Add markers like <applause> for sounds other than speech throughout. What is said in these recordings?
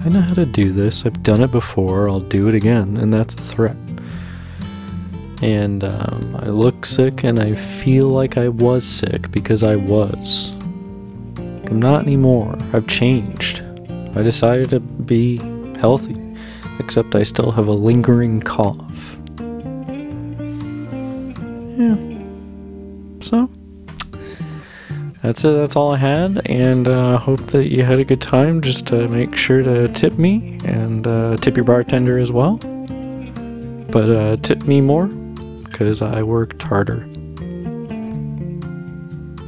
I know how to do this. I've done it before. I'll do it again. And that's a threat. And um, I look sick and I feel like I was sick because I was. I'm not anymore. I've changed. I decided to be healthy, except I still have a lingering cough. Yeah. So, that's it. That's all I had, and uh, hope that you had a good time. Just to make sure to tip me and uh, tip your bartender as well. But uh, tip me more because I worked harder.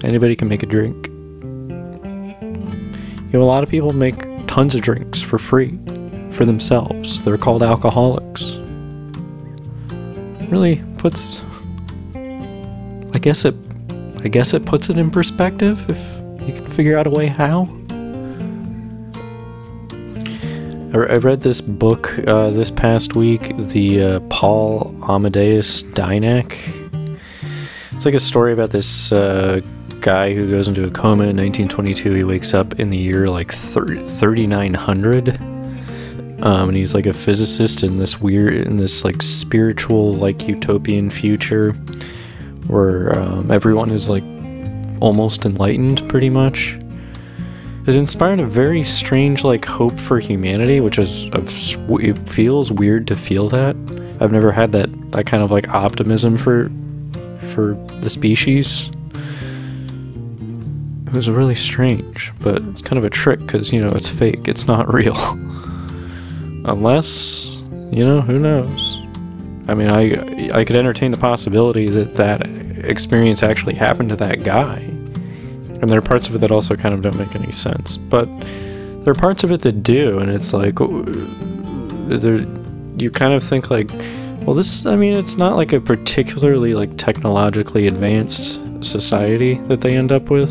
Anybody can make a drink. You know, a lot of people make tons of drinks for free for themselves. They're called alcoholics. Really puts I guess it I guess it puts it in perspective if you can figure out a way how. I read this book uh, this past week, the uh, Paul Amadeus Dienach. It's like a story about this uh, guy who goes into a coma in 1922. He wakes up in the year like 30, 3900. Um, and he's like a physicist in this weird, in this like spiritual, like utopian future where um, everyone is like almost enlightened pretty much. It inspired a very strange like hope for humanity which is it feels weird to feel that. I've never had that that kind of like optimism for for the species. It was really strange but it's kind of a trick because you know it's fake. It's not <laughs> real. Unless you know who knows i mean i i could entertain the possibility that that experience actually happened to that guy and there are parts of it that also kind of don't make any sense. But there are parts of it that do, and it's like there you kind of think like, well, this. I mean, it's not like a particularly like technologically advanced society that they end up with,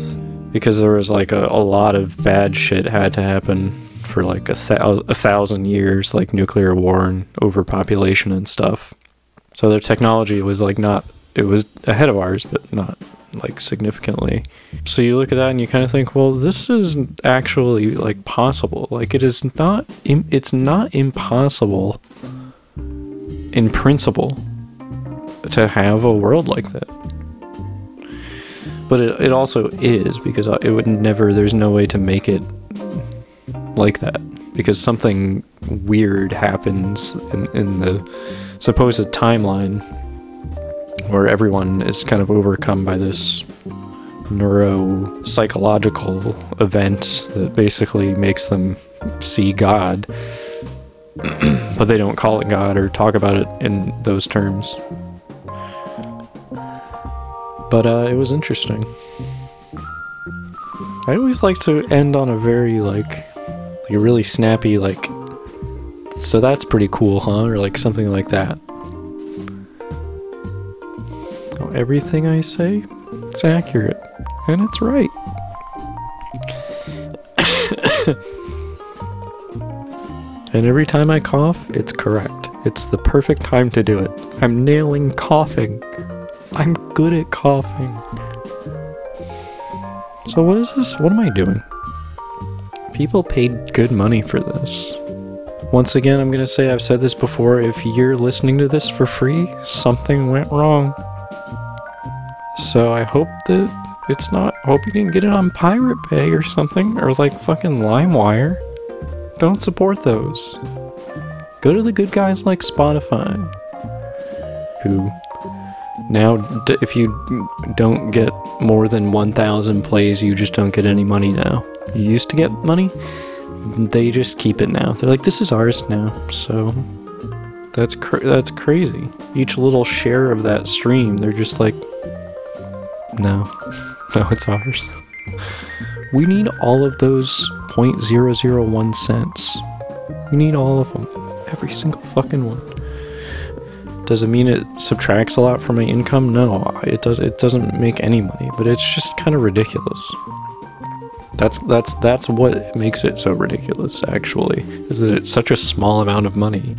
because there was like a, a lot of bad shit had to happen for like a, a thousand years, like nuclear war and overpopulation and stuff. So their technology was like not. It was ahead of ours, but not like significantly. So you look at that and you kind of think, well, this is actually like possible. Like it is not it's not impossible in principle to have a world like that. But it, it also is because uh, it would never there's no way to make it like that because something weird happens in, in the supposed timeline where everyone is kind of overcome by this neuro psychological event that basically makes them see God, <clears throat> but they don't call it God or talk about it in those terms. But uh, it was interesting. I always like to end on a very like, like a really snappy like. So that's pretty cool, huh? Or like something like that oh, everything I say, it's accurate. And it's right. <coughs> and every time I cough, it's correct. It's the perfect time to do it. I'm nailing coughing. I'm good at coughing. So, what is this? What am I doing? People paid good money for this. Once again, I'm going to say I've said this before. If you're listening to this for free, something went wrong. So I hope that it's not. Hope you didn't get it on Pirate Bay or something, or like fucking LimeWire. Don't support those. Go to the good guys like Spotify, who now, if you don't get more than 1,000 plays, you just don't get any money now. You used to get money, they just keep it now. They're like, this is ours now. So that's cr- that's crazy. Each little share of that stream, they're just like, no. <laughs> No, it's ours. We need all of those 0.001 cents. We need all of them. Every single fucking one. Does it mean it subtracts a lot from my income? No, it does it doesn't make any money, but it's just kind of ridiculous. That's that's that's what makes it so ridiculous actually, is that it's such a small amount of money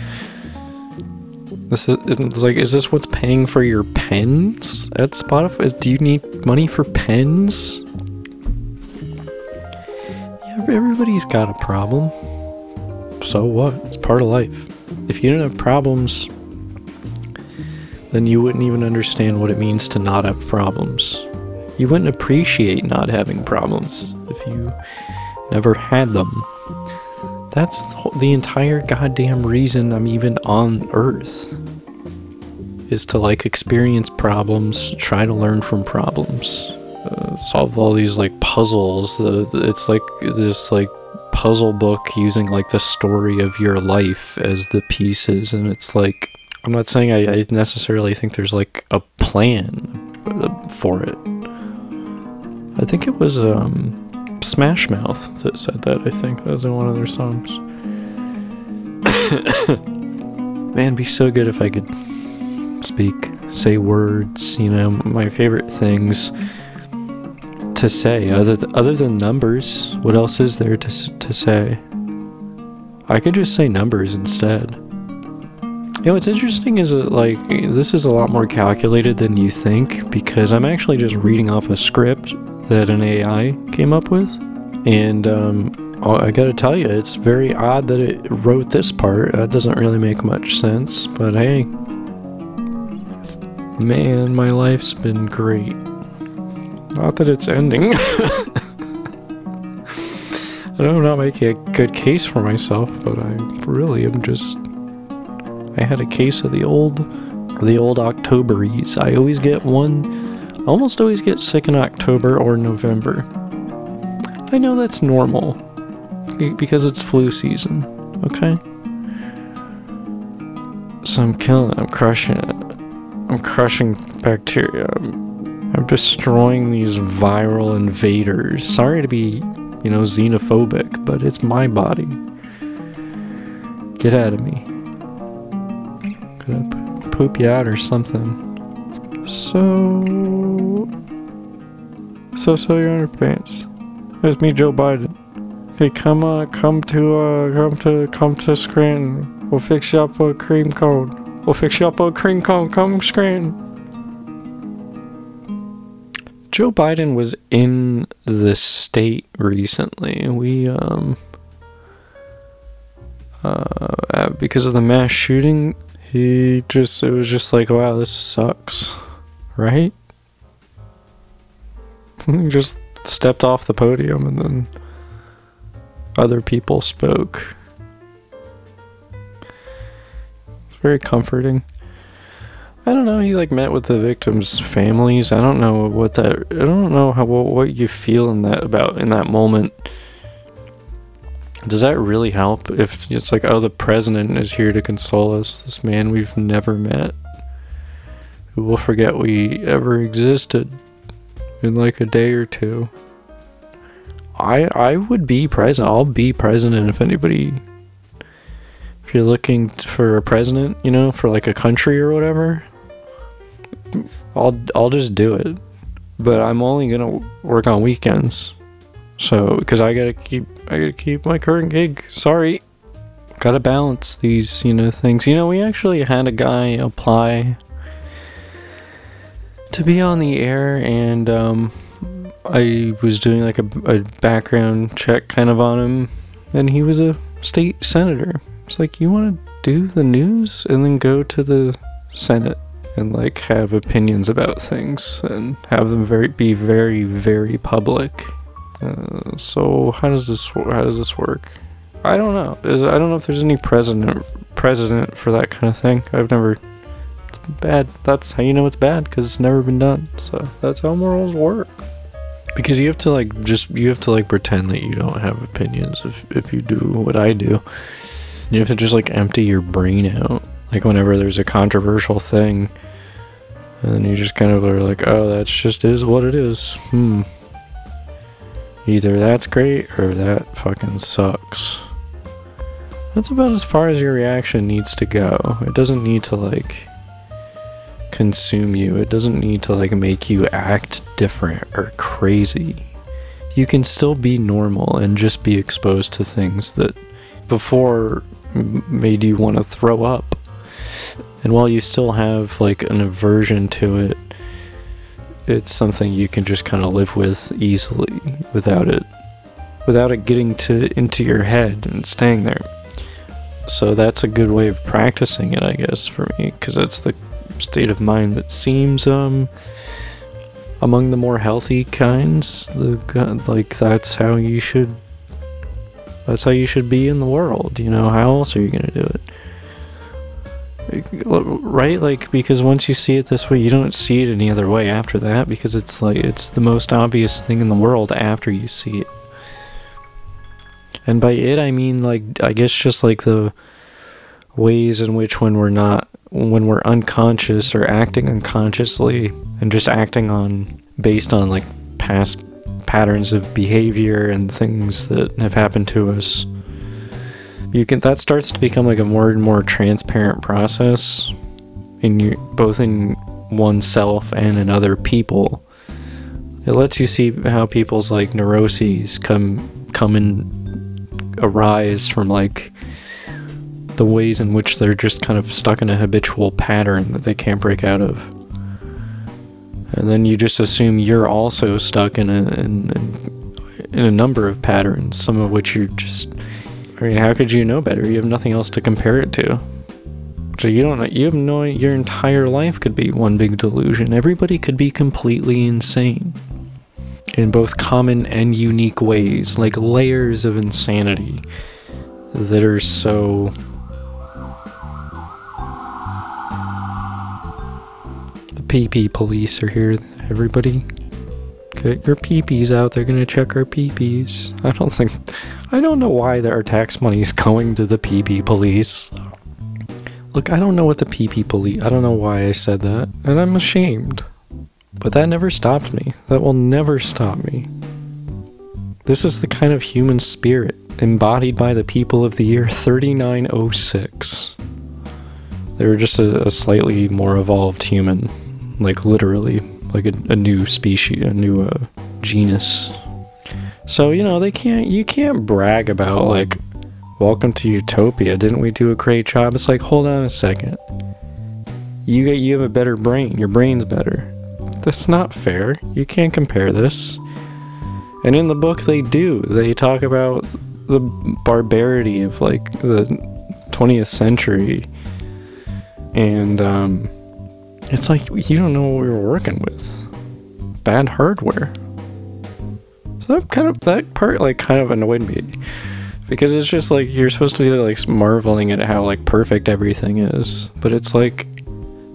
this is it's like, is this what's paying for your pens at Spotify? Is, Do you need money for pens? Yeah, everybody's got a problem. so what? It's part of life. If you didn't have problems, then you wouldn't even understand what it means to not have problems. You wouldn't appreciate not having problems if you never had them. That's the entire goddamn reason I'm even on Earth. Is to like experience problems, try to learn from problems, uh, solve all these like puzzles. Uh, it's like this like puzzle book using like the story of your life as the pieces, and it's like I'm not saying I, I necessarily think there's like a plan uh, for it. I think it was um, Smash Mouth that said that. I think that was in one of their songs. <coughs> Man, it'd be so good if I could speak, say words. You know, my favorite things to say other th- other than numbers. What else is there to s- to say? I could just say numbers instead. You know, what's interesting is that, like, this is a lot more calculated than you think because I'm actually just reading off a script that an AI came up with. And, um, I gotta tell you, it's very odd that it wrote this part. That doesn't really make much sense, but hey. Man, my life's been great. Not that it's ending. <laughs> I know I'm not making a good case for myself, but I really am just. I had a case of the old, the old Octoberies. I always get one. Almost always get sick in October or November. I know that's normal because it's flu season. Okay. So I'm killing it. I'm crushing it. I'm crushing bacteria. I'm, I'm destroying these viral invaders. Sorry to be, you know, xenophobic, but it's my body. Get out of me. Gonna poop you out or something. So. So, so your underpants. It's me, Joe Biden. Hey, come uh, come to uh, come to come to Scranton. We'll fix you up a cream cone. We'll fix you up a cream cone. Come Scranton. Joe Biden was in the state recently. We um uh because of the mass shooting, he just it was just like, wow, this sucks, right? <laughs> just stepped off the podium and then other people spoke. It's very comforting. I don't know. He like met with the victims' families. I don't know what that. I don't know how what, you feel in that about in that moment. Does that really help? If it's like, oh, the president is here to console us, this man we've never met, will forget we ever existed in like a day or two. I I would be president. I'll be president if anybody. If you're looking for a president, you know, for like a country or whatever, I'll I'll just do it. But I'm only gonna work on weekends, so because I gotta keep I gotta keep my current gig. Sorry, gotta balance these you know things. You know, we actually had a guy apply to be on the air, and um, I was doing like a, a background check kind of on him, and he was a state senator. It's like you want to do the news and then go to the Senate and like have opinions about things and have them very be very very public. Uh, so how does this how does this work? I don't know. I don't know if there's any president precedent for that kind of thing. I've never. Bad. That's how you know it's bad because it's never been done. So that's how morals work. Because you have to like just you have to like pretend that you don't have opinions if if you do what I do. You have to just like empty your brain out. Like whenever there's a controversial thing, and then you just kind of are like, oh, that's just is what it is. Hmm. Either that's great or that fucking sucks. That's about as far as your reaction needs to go. It doesn't need to like consume you. It doesn't need to like make you act different or crazy. You can still be normal and just be exposed to things that before made you want to throw up. And while you still have like an aversion to it, it's something you can just kind of live with easily without it without it getting to into your head and staying there. So that's a good way of practicing it, I guess, for me, because that's the state of mind that seems um among the more healthy kinds. The like that's how you should. That's how you should be in the world. You know, how else are you gonna do it? right like because once you see it this way you don't see it any other way after that because it's like it's the most obvious thing in the world after you see it and by it i mean like i guess just like the ways in which when we're not when we're unconscious or acting unconsciously and just acting on based on like past patterns of behavior and things that have happened to us you can that starts to become like a more and more transparent process in you both in oneself and in other people. It lets you see how people's like neuroses come come and arise from like the ways in which they're just kind of stuck in a habitual pattern that they can't break out of and then you just assume you're also stuck in a in, in a number of patterns some of which you're just I mean, how could you know better? You have nothing else to compare it to. So you don't know, you have no, your entire life could be one big delusion. Everybody could be completely insane. In both common and unique ways, like layers of insanity that are so. PP police are here, everybody. Get your peepees out, they're gonna check our peepees. <laughs> I don't think. I don't know why our tax money is going to the PP police. Look, I don't know what the PP police. I don't know why I said that, and I'm ashamed. But that never stopped me. That will never stop me. This is the kind of human spirit embodied by the people of the year 3906. They were just a, a slightly more evolved human, like literally like a, a new species, a new uh, genus. So you know they can't. You can't brag about like, "Welcome to Utopia." Didn't we do a great job? It's like, hold on a second. You get you have a better brain. Your brain's better. That's not fair. You can't compare this. And in the book, they do. They talk about the barbarity of like the 20th century and um, it's like you don't know what we were working with. Bad hardware. So that kind of that part like kind of annoyed me. Because it's just like you're supposed to be like marveling at how like perfect everything is. But it's like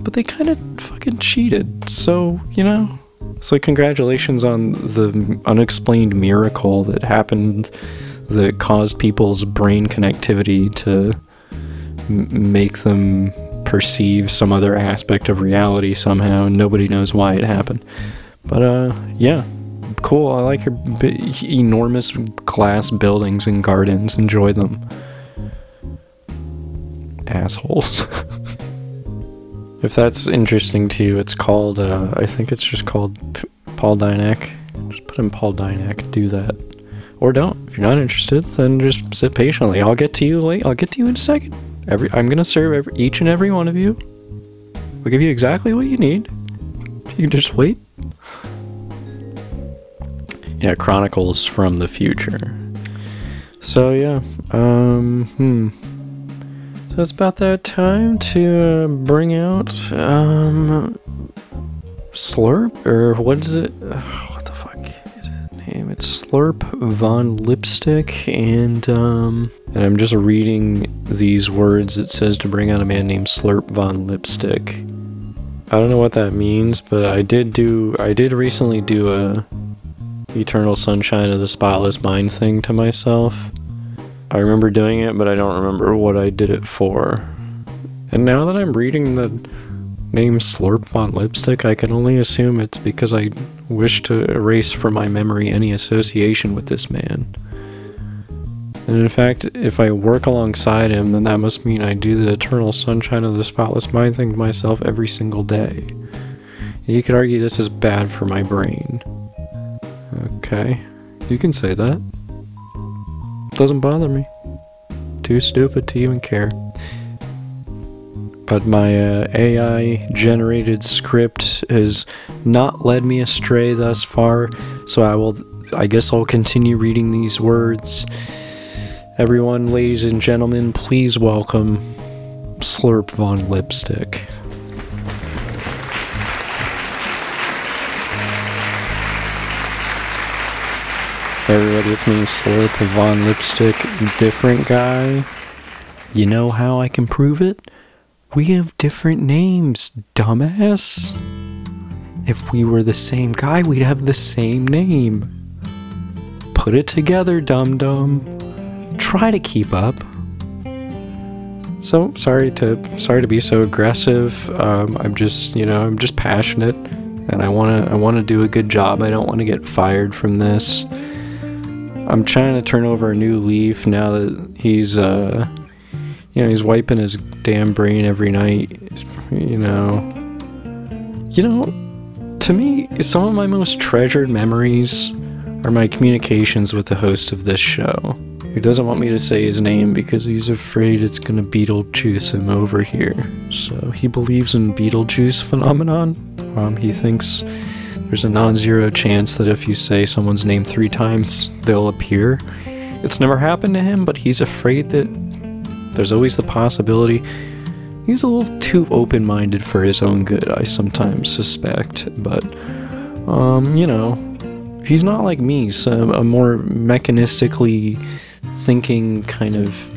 but they kind of fucking cheated. So, you know, like congratulations on the unexplained miracle that happened that caused people's brain connectivity to m- make them perceive some other aspect of reality somehow, and nobody knows why it happened. But uh, yeah, cool. I like your b- enormous glass buildings and gardens. Enjoy them, assholes. <laughs> if that's interesting to you, it's called. Uh, I think it's just called P- Paul Dienach. Just put in Paul Dienach. Do that, or don't. If you're not interested, then just sit patiently. I'll get to you late. I'll get to you in a second. Every I'm gonna serve every, each and every one of you. We'll give you exactly what you need. You can just wait. Yeah, Chronicles from the Future. So yeah, um, hmm. So it's about that time to uh, bring out um, Slurp or what is it? It's Slurp Von Lipstick, and um, and I'm just reading these words. It says to bring out a man named Slurp Von Lipstick. I don't know what that means, but I did do. I did recently do a Eternal Sunshine of the Spotless Mind thing to myself. I remember doing it, but I don't remember what I did it for. And now that I'm reading the name Slurp Von Lipstick, I can only assume it's because I wish to erase from my memory any association with this man. And in fact, if I work alongside him, then that must mean I do the eternal sunshine of the spotless mind thing to myself every single day. And you could argue this is bad for my brain. Okay, you can say that. Doesn't bother me. Too stupid to even care but my uh, AI generated script has not led me astray thus far, so I will I guess I'll continue reading these words Everyone, ladies and gentlemen, please welcome Slurp Von Lipstick. Everybody, it's me, Slurp Von Lipstick, different guy. You know how I can prove it? We have different names, dumbass. If we were the same guy, we'd have the same name. Put it together, dum dum. Try to keep up. So sorry to sorry to be so aggressive. Um, I'm just you know I'm just passionate, and I wanna I wanna do a good job. I don't want to get fired from this. I'm trying to turn over a new leaf now that he's uh you know he's wiping his damn brain every night. You know, you know, to me, some of my most treasured memories are my communications with the host of this show. He doesn't want me to say his name because he's afraid it's gonna Beetlejuice him over here. So he believes in Beetlejuice phenomenon. Um, he thinks there's a non-zero chance that if you say someone's name three times, they'll appear. It's never happened to him, but he's afraid that there's always the possibility. He's a little too open-minded for his own good, I sometimes suspect. But, um, you know, he's not like me. So a more mechanistically thinking kind of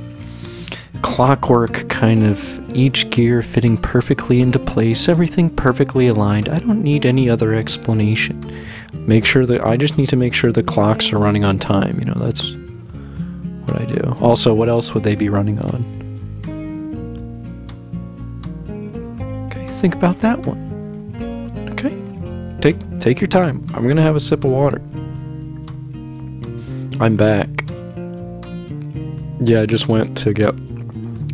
clockwork kind of each gear fitting perfectly into place, everything perfectly aligned. I don't need any other explanation. Make sure that I just need to make sure the clocks are running on time. You know, that's what I do. Also, what else would they be running on? Okay, think about that one. Okay, take take your time. I'm gonna have a sip of water. I'm back. Yeah, I just went to get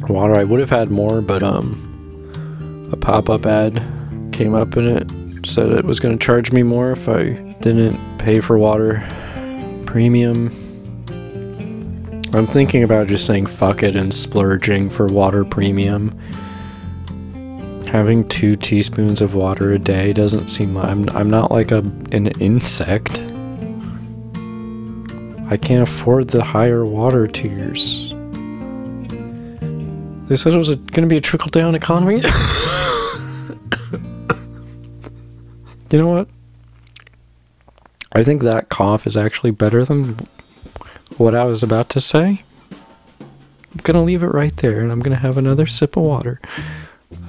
water. I would have had more, but um, a pop-up ad came up in it said it was going to charge me more if I didn't pay for water premium. I'm thinking about just saying fuck it and splurging for water premium. Having two teaspoons of water a day doesn't seem like I'm, I'm not like a an insect. I can't afford the higher water tiers. They said it was going to be a trickle down economy. <laughs> you know what? I think that cough is actually better than what I was about to say. I'm going to leave it right there and I'm going to have another sip of water.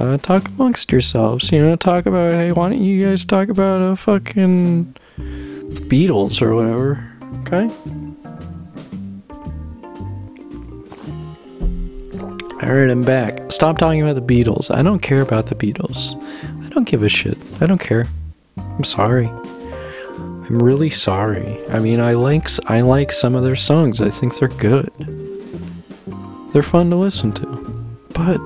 Uh, talk amongst yourselves, you know, talk about, hey, why don't you guys talk about a fucking Beatles or whatever, okay? Alright, I'm back. Stop talking about the Beatles. I don't care about the Beatles. I don't give a shit. I don't care. I'm sorry. I'm really sorry. I mean, I like I like some of their songs. I think they're good. They're fun to listen to. But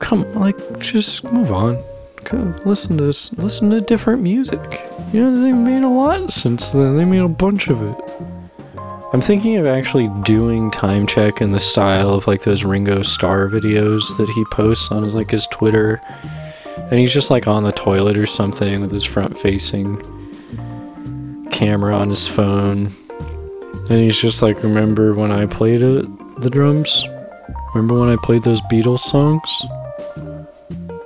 come like just move on. Go listen to. Listen to different music. You know, they made a lot since then. They made a bunch of it. I'm thinking of actually doing time check in the style of like those Ringo Starr videos that he posts on his like his Twitter. And he's just like on the toilet or something with his front facing camera on his phone. And he's just like, remember when I played it, the drums? Remember when I played those Beatles songs?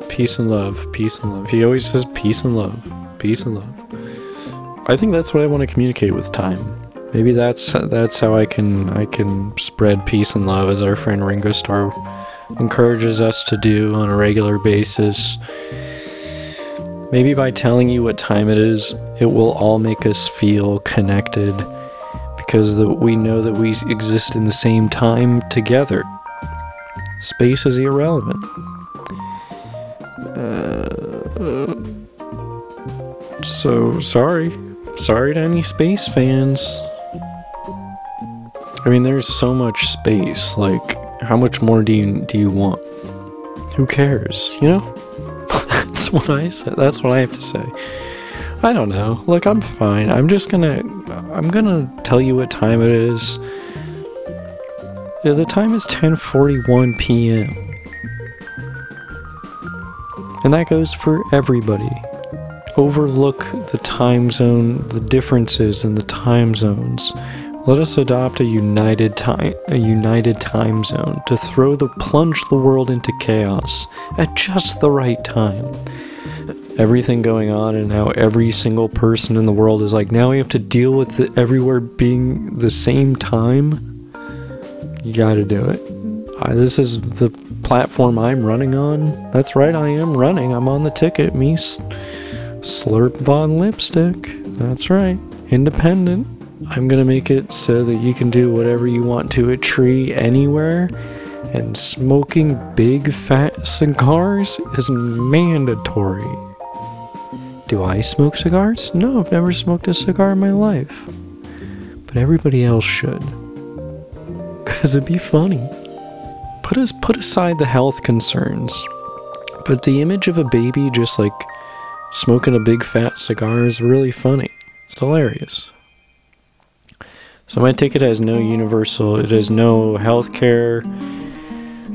Peace and love, peace and love. He always says peace and love, peace and love. I think that's what I want to communicate with time. Maybe that's that's how I can I can spread peace and love as our friend Ringo Starr encourages us to do on a regular basis. Maybe by telling you what time it is, it will all make us feel connected because the, we know that we exist in the same time together. Space is irrelevant. Uh, so sorry. Sorry to any space fans. I mean, there's so much space. Like, how much more do you do you want? Who cares? You know. What I said. That's what I have to say. I don't know. Look, I'm fine. I'm just gonna. I'm gonna tell you what time it is. The time is 10:41 p.m. And that goes for everybody. Overlook the time zone, the differences in the time zones Let us adopt a united time a united time zone to throw the plunge the world into chaos at just the right time. Everything going on and how every single person in the world is like now we have to deal with the, everywhere being the same time. You got to do it. I, this is the platform I'm running on. That's right, I am running. I'm on the ticket. Me, Slurp Von Lipstick. That's right, independent. I'm gonna make it so that you can do whatever you want to a tree anywhere, and smoking big fat cigars is mandatory. Do I smoke cigars? No, I've never smoked a cigar in my life. But everybody else should. Cause it'd be funny. Put us put aside the health concerns. But the image of a baby just like smoking a big fat cigar is really funny. It's hilarious. So my ticket has no universal, it has no health care.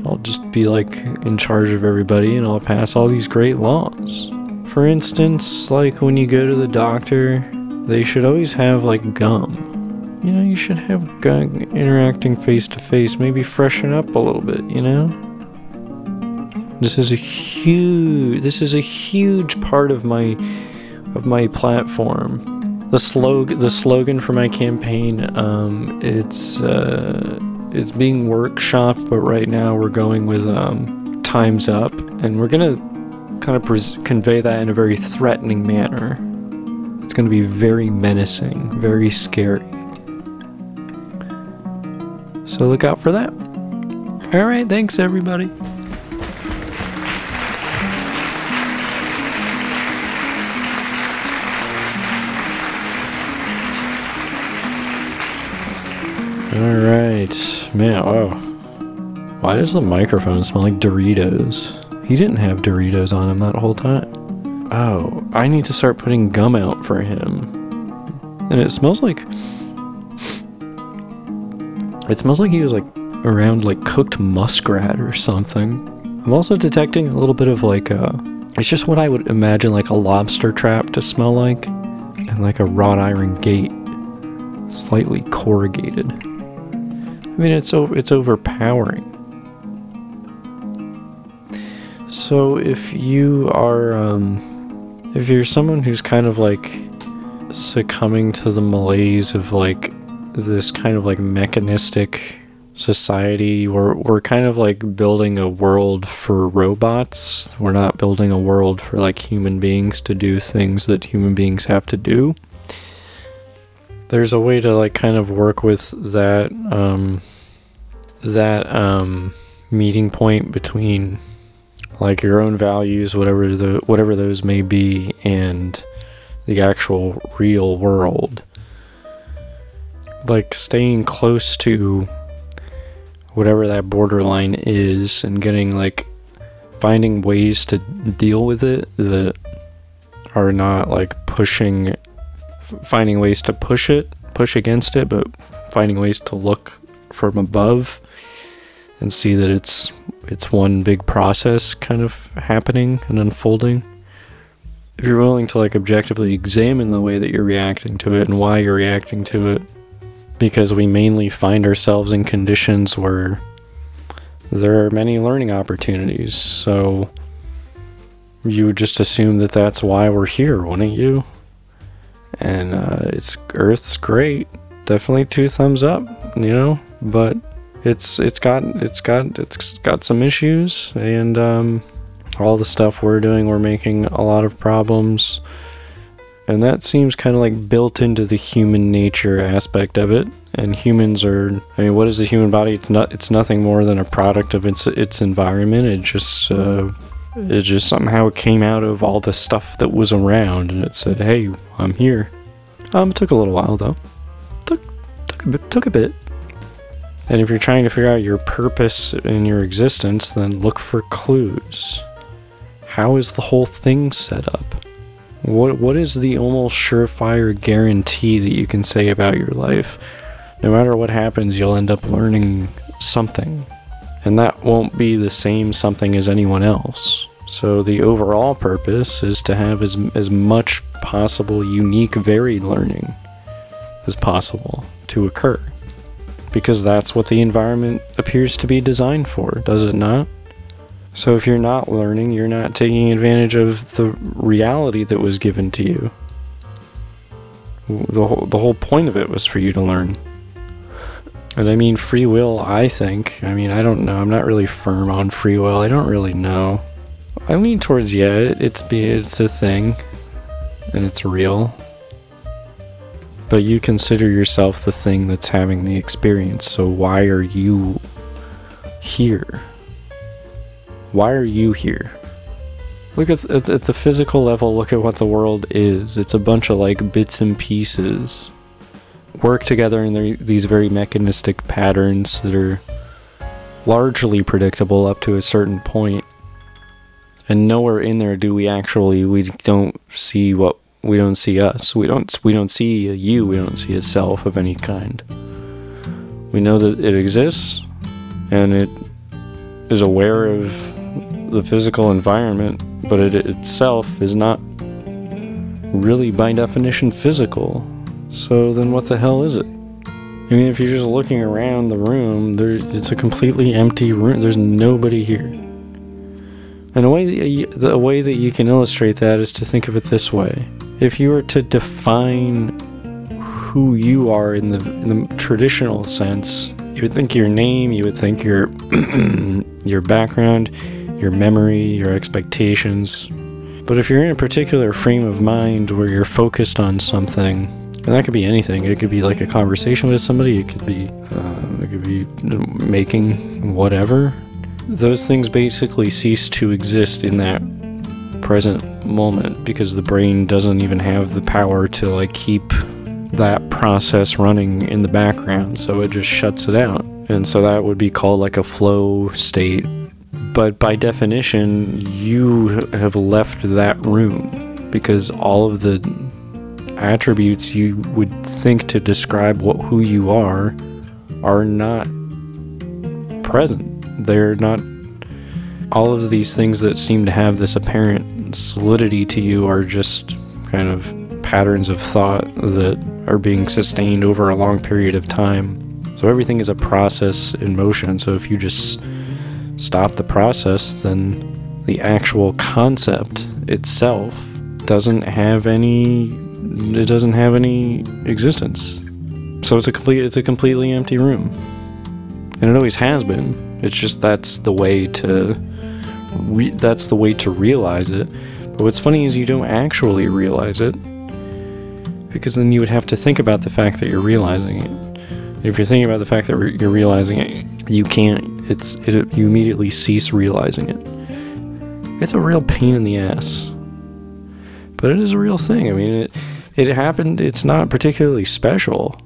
I'll just be like in charge of everybody and I'll pass all these great laws. For instance, like when you go to the doctor, they should always have like gum. You know, you should have gum interacting face to face, maybe freshen up a little bit, you know? This is a huge this is a huge part of my of my platform the slogan the slogan for my campaign um, it's uh, it's being workshopped but right now we're going with um, times up and we're gonna kind of pres- convey that in a very threatening manner. It's gonna be very menacing very scary. So look out for that. All right thanks everybody All right, man. Oh, why does the microphone smell like Doritos? He didn't have Doritos on him that whole time. Oh, I need to start putting gum out for him. And it smells like. It smells like he was like around like cooked muskrat or something. I'm also detecting a little bit of like uh It's just what I would imagine like a lobster trap to smell like, and like a wrought iron gate, slightly corrugated. I mean, it's it's overpowering. So if you are, um, if you're someone who's kind of like succumbing to the malaise of like this kind of like mechanistic society, we're we're kind of like building a world for robots. We're not building a world for like human beings to do things that human beings have to do there's a way to like kind of work with that um that um meeting point between like your own values whatever the whatever those may be and the actual real world. Like staying close to whatever that borderline is and getting like finding ways to deal with it that are not like pushing finding ways to push it, push against it, but finding ways to look from above and see that it's it's one big process kind of happening and unfolding. If you're willing to like objectively examine the way that you're reacting to it and why you're reacting to it, because we mainly find ourselves in conditions where there are many learning opportunities. So you would just assume that that's why we're here, wouldn't you? And uh, it's Earth's great. Definitely two thumbs up, you know. But it's it's got it's got it's got some issues, and um, all the stuff we're doing, we're making a lot of problems, and that seems kind of like built into the human nature aspect of it. And humans are, I mean, what is the human body? It's not. It's nothing more than a product of its its environment. It just uh, it just somehow came out of all the stuff that was around and it said, hey, I'm here. Um, it took a little while though. Took, took, a bit, took a bit. And if you're trying to figure out your purpose in your existence, then look for clues. How is the whole thing set up? What what is the almost surefire guarantee that you can say about your life? No matter what happens, you'll end up learning something and that won't be the same something as anyone else. So the overall purpose is to have as, as much possible unique varied learning as possible to occur. Because that's what the environment appears to be designed for, does it not? So if you're not learning, you're not taking advantage of the reality that was given to you. The whole, the whole point of it was for you to learn. And I mean, free will, I think. I mean, I don't know. I'm not really firm on free will. I don't really know. I lean towards, yeah, it's, be it's a thing. And it's real. But you consider yourself the thing that's having the experience. So why are you here? Why are you here? Look at, at, at the physical level, look at what the world is. It's a bunch of like bits and pieces work together in these very mechanistic patterns that are largely predictable up to a certain point. And nowhere in there do we actually we don't see what we don't see us. We don't we don't see a you, we don't see a self of any kind. We know that it exists and it is aware of the physical environment, but it itself is not really by definition physical. So then what the hell is it? I mean, if you're just looking around the room, there, it's a completely empty room. There's nobody here. And a way, that you, the way that you can illustrate that is to think of it this way. If you were to define who you are in the, in the traditional sense, you would think your name, you would think your <clears throat> your background, your memory, your expectations. But if you're in a particular frame of mind where you're focused on something, and that could be anything. It could be like a conversation with somebody. It could be, uh, it could be making whatever. Those things basically cease to exist in that present moment because the brain doesn't even have the power to like keep that process running in the background. So it just shuts it out. And so that would be called like a flow state. But by definition, you have left that room because all of the attributes you would think to describe what who you are are not present. They're not all of these things that seem to have this apparent solidity to you are just kind of patterns of thought that are being sustained over a long period of time. So everything is a process in motion. So if you just stop the process, then the actual concept itself doesn't have any it doesn't have any existence. So it's a complete it's a completely empty room. And it always has been. It's just that's the way to re- that's the way to realize it. But what's funny is you don't actually realize it because then you would have to think about the fact that you're realizing it. If you're thinking about the fact that re- you're realizing it, you can't. It's it, you immediately cease realizing it. It's a real pain in the ass, but it is a real thing. I mean, it it happened. It's not particularly special.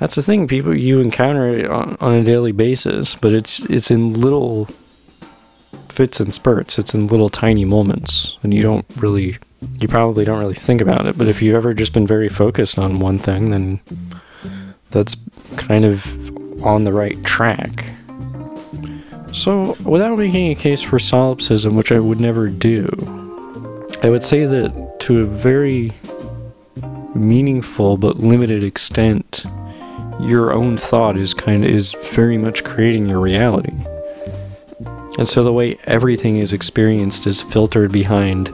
That's the thing, people you encounter on, on a daily basis, but it's it's in little fits and spurts. It's in little tiny moments, and you don't really, you probably don't really think about it. But if you've ever just been very focused on one thing, then that's kind of on the right track. So, without making a case for solipsism, which I would never do, I would say that to a very meaningful but limited extent, your own thought is kind of is very much creating your reality. And so the way everything is experienced is filtered behind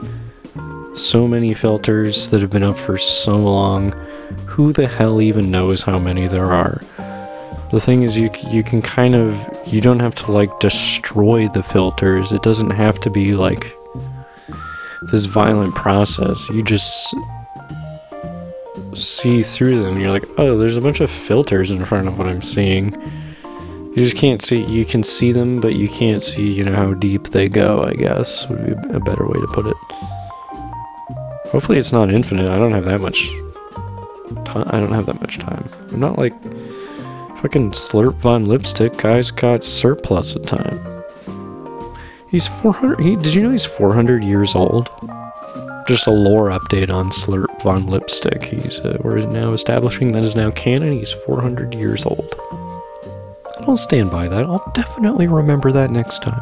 so many filters that have been up for so long. Who the hell even knows how many there are? The thing is you you can kind of you don't have to like destroy the filters. It doesn't have to be like this violent process. You just see through them. You're like, oh, there's a bunch of filters in front of what I'm seeing. You just can't see. You can see them, but you can't see, you know, how deep they go. I guess would be a better way to put it. Hopefully, it's not infinite. I don't have that much. time. I don't have that much time. I'm not like fucking Slurp Von Lipstick. Guy's got surplus of time. He's 400. He, did you know he's 400 years old? Just a lore update on Slurp Von Lipstick. He's uh, we're now establishing that is now canon. He's 400 years old. I'll stand by that. I'll definitely remember that next time.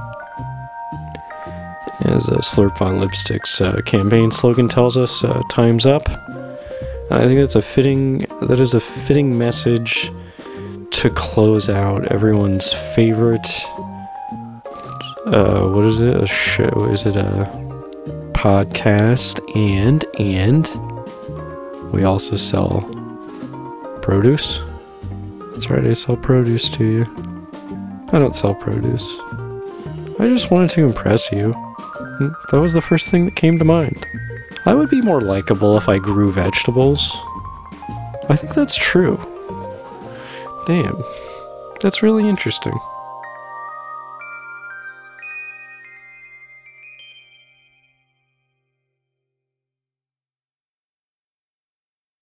As uh, Slurp Von Lipstick's uh, campaign slogan tells us, uh, time's up. I think that's a fitting that is a fitting message to close out everyone's favorite uh what is it? A show? Is it a podcast? And and we also sell produce. That's right, I sell produce to you. I don't sell produce. I just wanted to impress you. Mm, That was the first thing that came to mind. I would be more likable if I grew vegetables. I think that's true. Damn. That's really interesting.